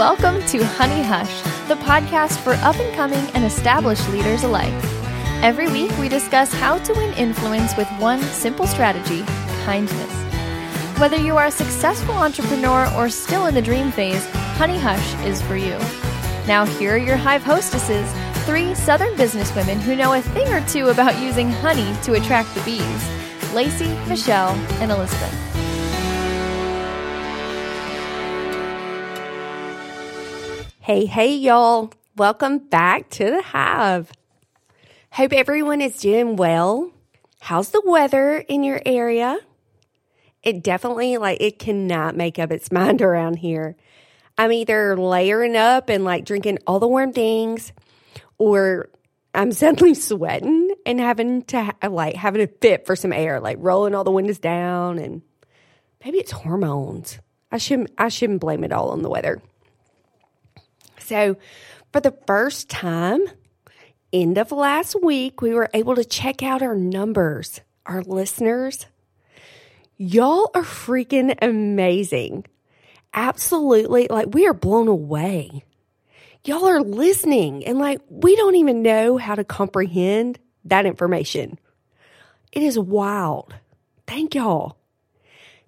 Welcome to Honey Hush, the podcast for up and coming and established leaders alike. Every week, we discuss how to win influence with one simple strategy kindness. Whether you are a successful entrepreneur or still in the dream phase, Honey Hush is for you. Now, here are your Hive hostesses three Southern businesswomen who know a thing or two about using honey to attract the bees Lacey, Michelle, and Elizabeth. Hey, hey, y'all. Welcome back to the Hive. Hope everyone is doing well. How's the weather in your area? It definitely, like, it cannot make up its mind around here. I'm either layering up and like drinking all the warm things, or I'm suddenly sweating and having to like having a fit for some air, like rolling all the windows down, and maybe it's hormones. I shouldn't I shouldn't blame it all on the weather. So, for the first time, end of last week, we were able to check out our numbers, our listeners. Y'all are freaking amazing. Absolutely, like we are blown away. Y'all are listening and like we don't even know how to comprehend that information. It is wild. Thank y'all.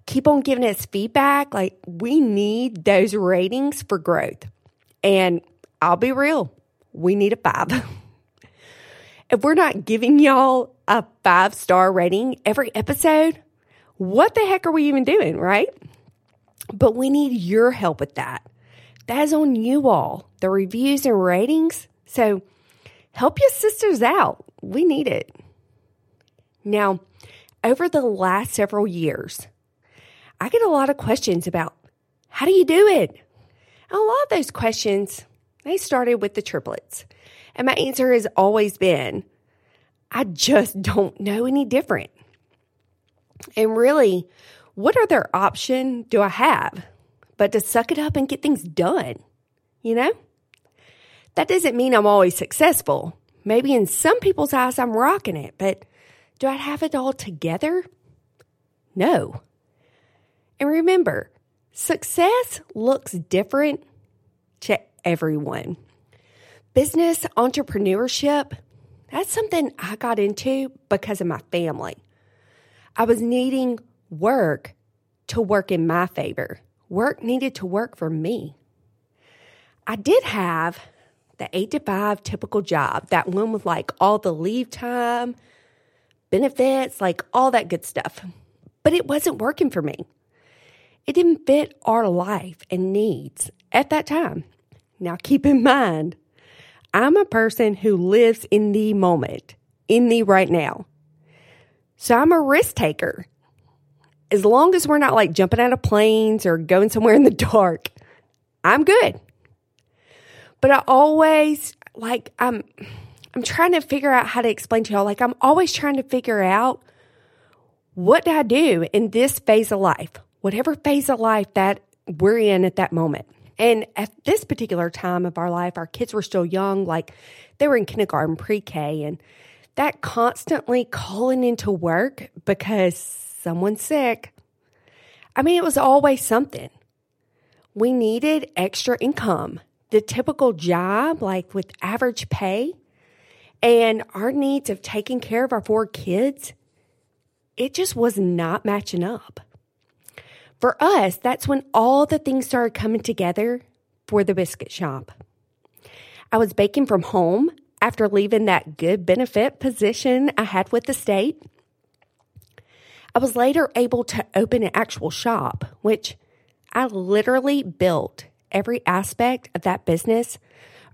Keep on giving us feedback. Like we need those ratings for growth. And I'll be real, we need a five. if we're not giving y'all a five star rating every episode, what the heck are we even doing, right? But we need your help with that. That is on you all, the reviews and ratings. So help your sisters out. We need it. Now, over the last several years, I get a lot of questions about how do you do it? And a lot of those questions, they started with the triplets. And my answer has always been, I just don't know any different. And really, what other option do I have but to suck it up and get things done? You know? That doesn't mean I'm always successful. Maybe in some people's eyes, I'm rocking it, but do I have it all together? No. And remember, success looks different to everyone. Business entrepreneurship, that's something I got into because of my family. I was needing work to work in my favor. Work needed to work for me. I did have the eight to five typical job, that one with like all the leave time, benefits, like all that good stuff. But it wasn't working for me. It didn't fit our life and needs at that time. Now, keep in mind, I'm a person who lives in the moment, in the right now. So I'm a risk taker. As long as we're not like jumping out of planes or going somewhere in the dark, I'm good. But I always like I'm I'm trying to figure out how to explain to y'all like I'm always trying to figure out what do I do in this phase of life? Whatever phase of life that we're in at that moment. And at this particular time of our life, our kids were still young, like they were in kindergarten, pre K, and that constantly calling into work because someone's sick. I mean, it was always something. We needed extra income, the typical job, like with average pay, and our needs of taking care of our four kids. It just was not matching up. For us, that's when all the things started coming together for the biscuit shop. I was baking from home after leaving that good benefit position I had with the state. I was later able to open an actual shop, which I literally built every aspect of that business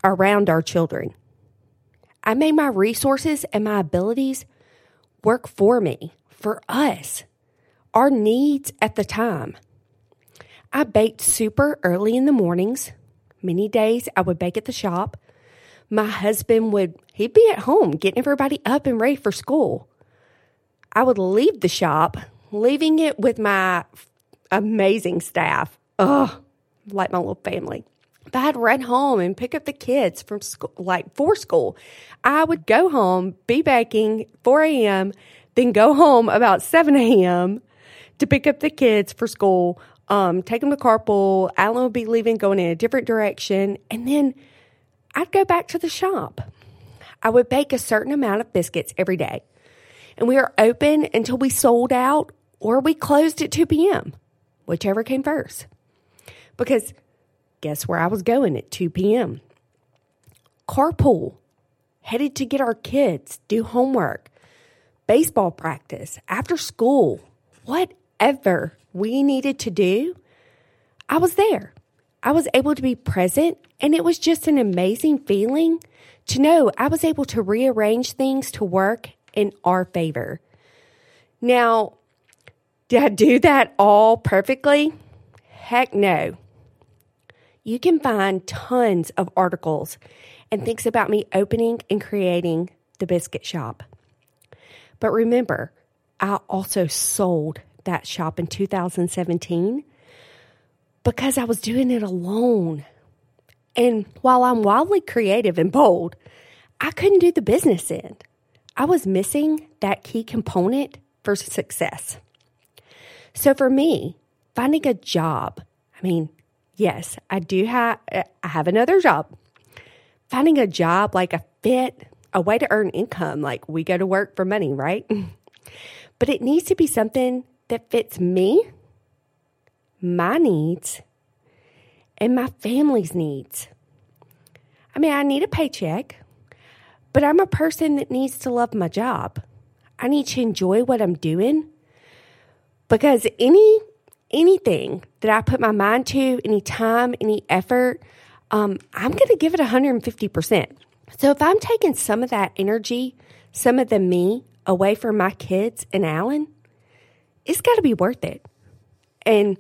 around our children. I made my resources and my abilities work for me, for us, our needs at the time. I baked super early in the mornings. Many days I would bake at the shop. My husband would, he'd be at home getting everybody up and ready for school. I would leave the shop, leaving it with my amazing staff. Ugh, like my little family. If I had run home and pick up the kids from school, like for school, I would go home, be baking 4 a.m., then go home about 7 a.m. to pick up the kids for school um, take them to carpool. Alan would be leaving, going in a different direction. And then I'd go back to the shop. I would bake a certain amount of biscuits every day. And we were open until we sold out or we closed at 2 p.m., whichever came first. Because guess where I was going at 2 p.m.? Carpool, headed to get our kids, do homework, baseball practice, after school, whatever we needed to do, I was there. I was able to be present, and it was just an amazing feeling to know I was able to rearrange things to work in our favor. Now, did I do that all perfectly? Heck no. You can find tons of articles and things about me opening and creating the biscuit shop. But remember, I also sold that shop in 2017 because I was doing it alone. And while I'm wildly creative and bold, I couldn't do the business end. I was missing that key component for success. So for me, finding a job, I mean, yes, I do have I have another job. Finding a job like a fit, a way to earn income, like we go to work for money, right? but it needs to be something that fits me, my needs, and my family's needs. I mean, I need a paycheck, but I'm a person that needs to love my job. I need to enjoy what I'm doing because any anything that I put my mind to, any time, any effort, um, I'm going to give it 150%. So if I'm taking some of that energy, some of the me away from my kids and Alan, it's got to be worth it. And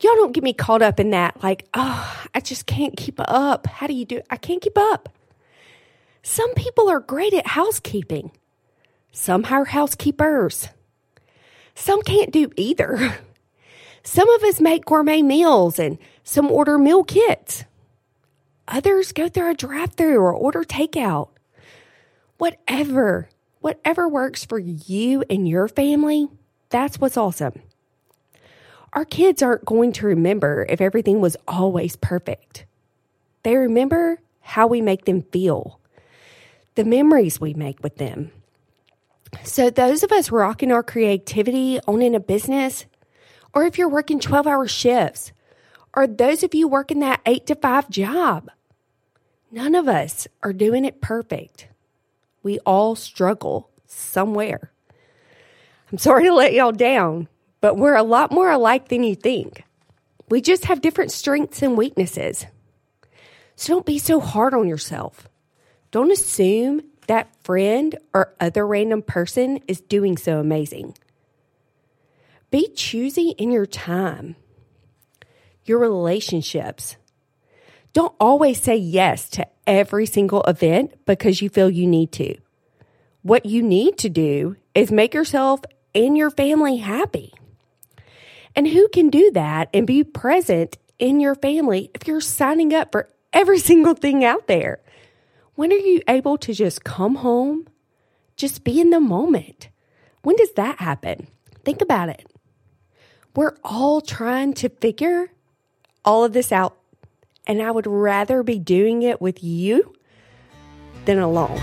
y'all don't get me caught up in that, like, oh, I just can't keep up. How do you do? I can't keep up. Some people are great at housekeeping. Some hire housekeepers. Some can't do either. Some of us make gourmet meals and some order meal kits. Others go through a drive through or order takeout. Whatever, whatever works for you and your family, that's what's awesome. Our kids aren't going to remember if everything was always perfect. They remember how we make them feel, the memories we make with them. So, those of us rocking our creativity, owning a business, or if you're working 12 hour shifts, or those of you working that eight to five job, none of us are doing it perfect. We all struggle somewhere. I'm sorry to let y'all down, but we're a lot more alike than you think. We just have different strengths and weaknesses. So don't be so hard on yourself. Don't assume that friend or other random person is doing so amazing. Be choosy in your time, your relationships. Don't always say yes to every single event because you feel you need to. What you need to do is make yourself and your family happy. And who can do that and be present in your family if you're signing up for every single thing out there? When are you able to just come home, just be in the moment? When does that happen? Think about it. We're all trying to figure all of this out, and I would rather be doing it with you than alone.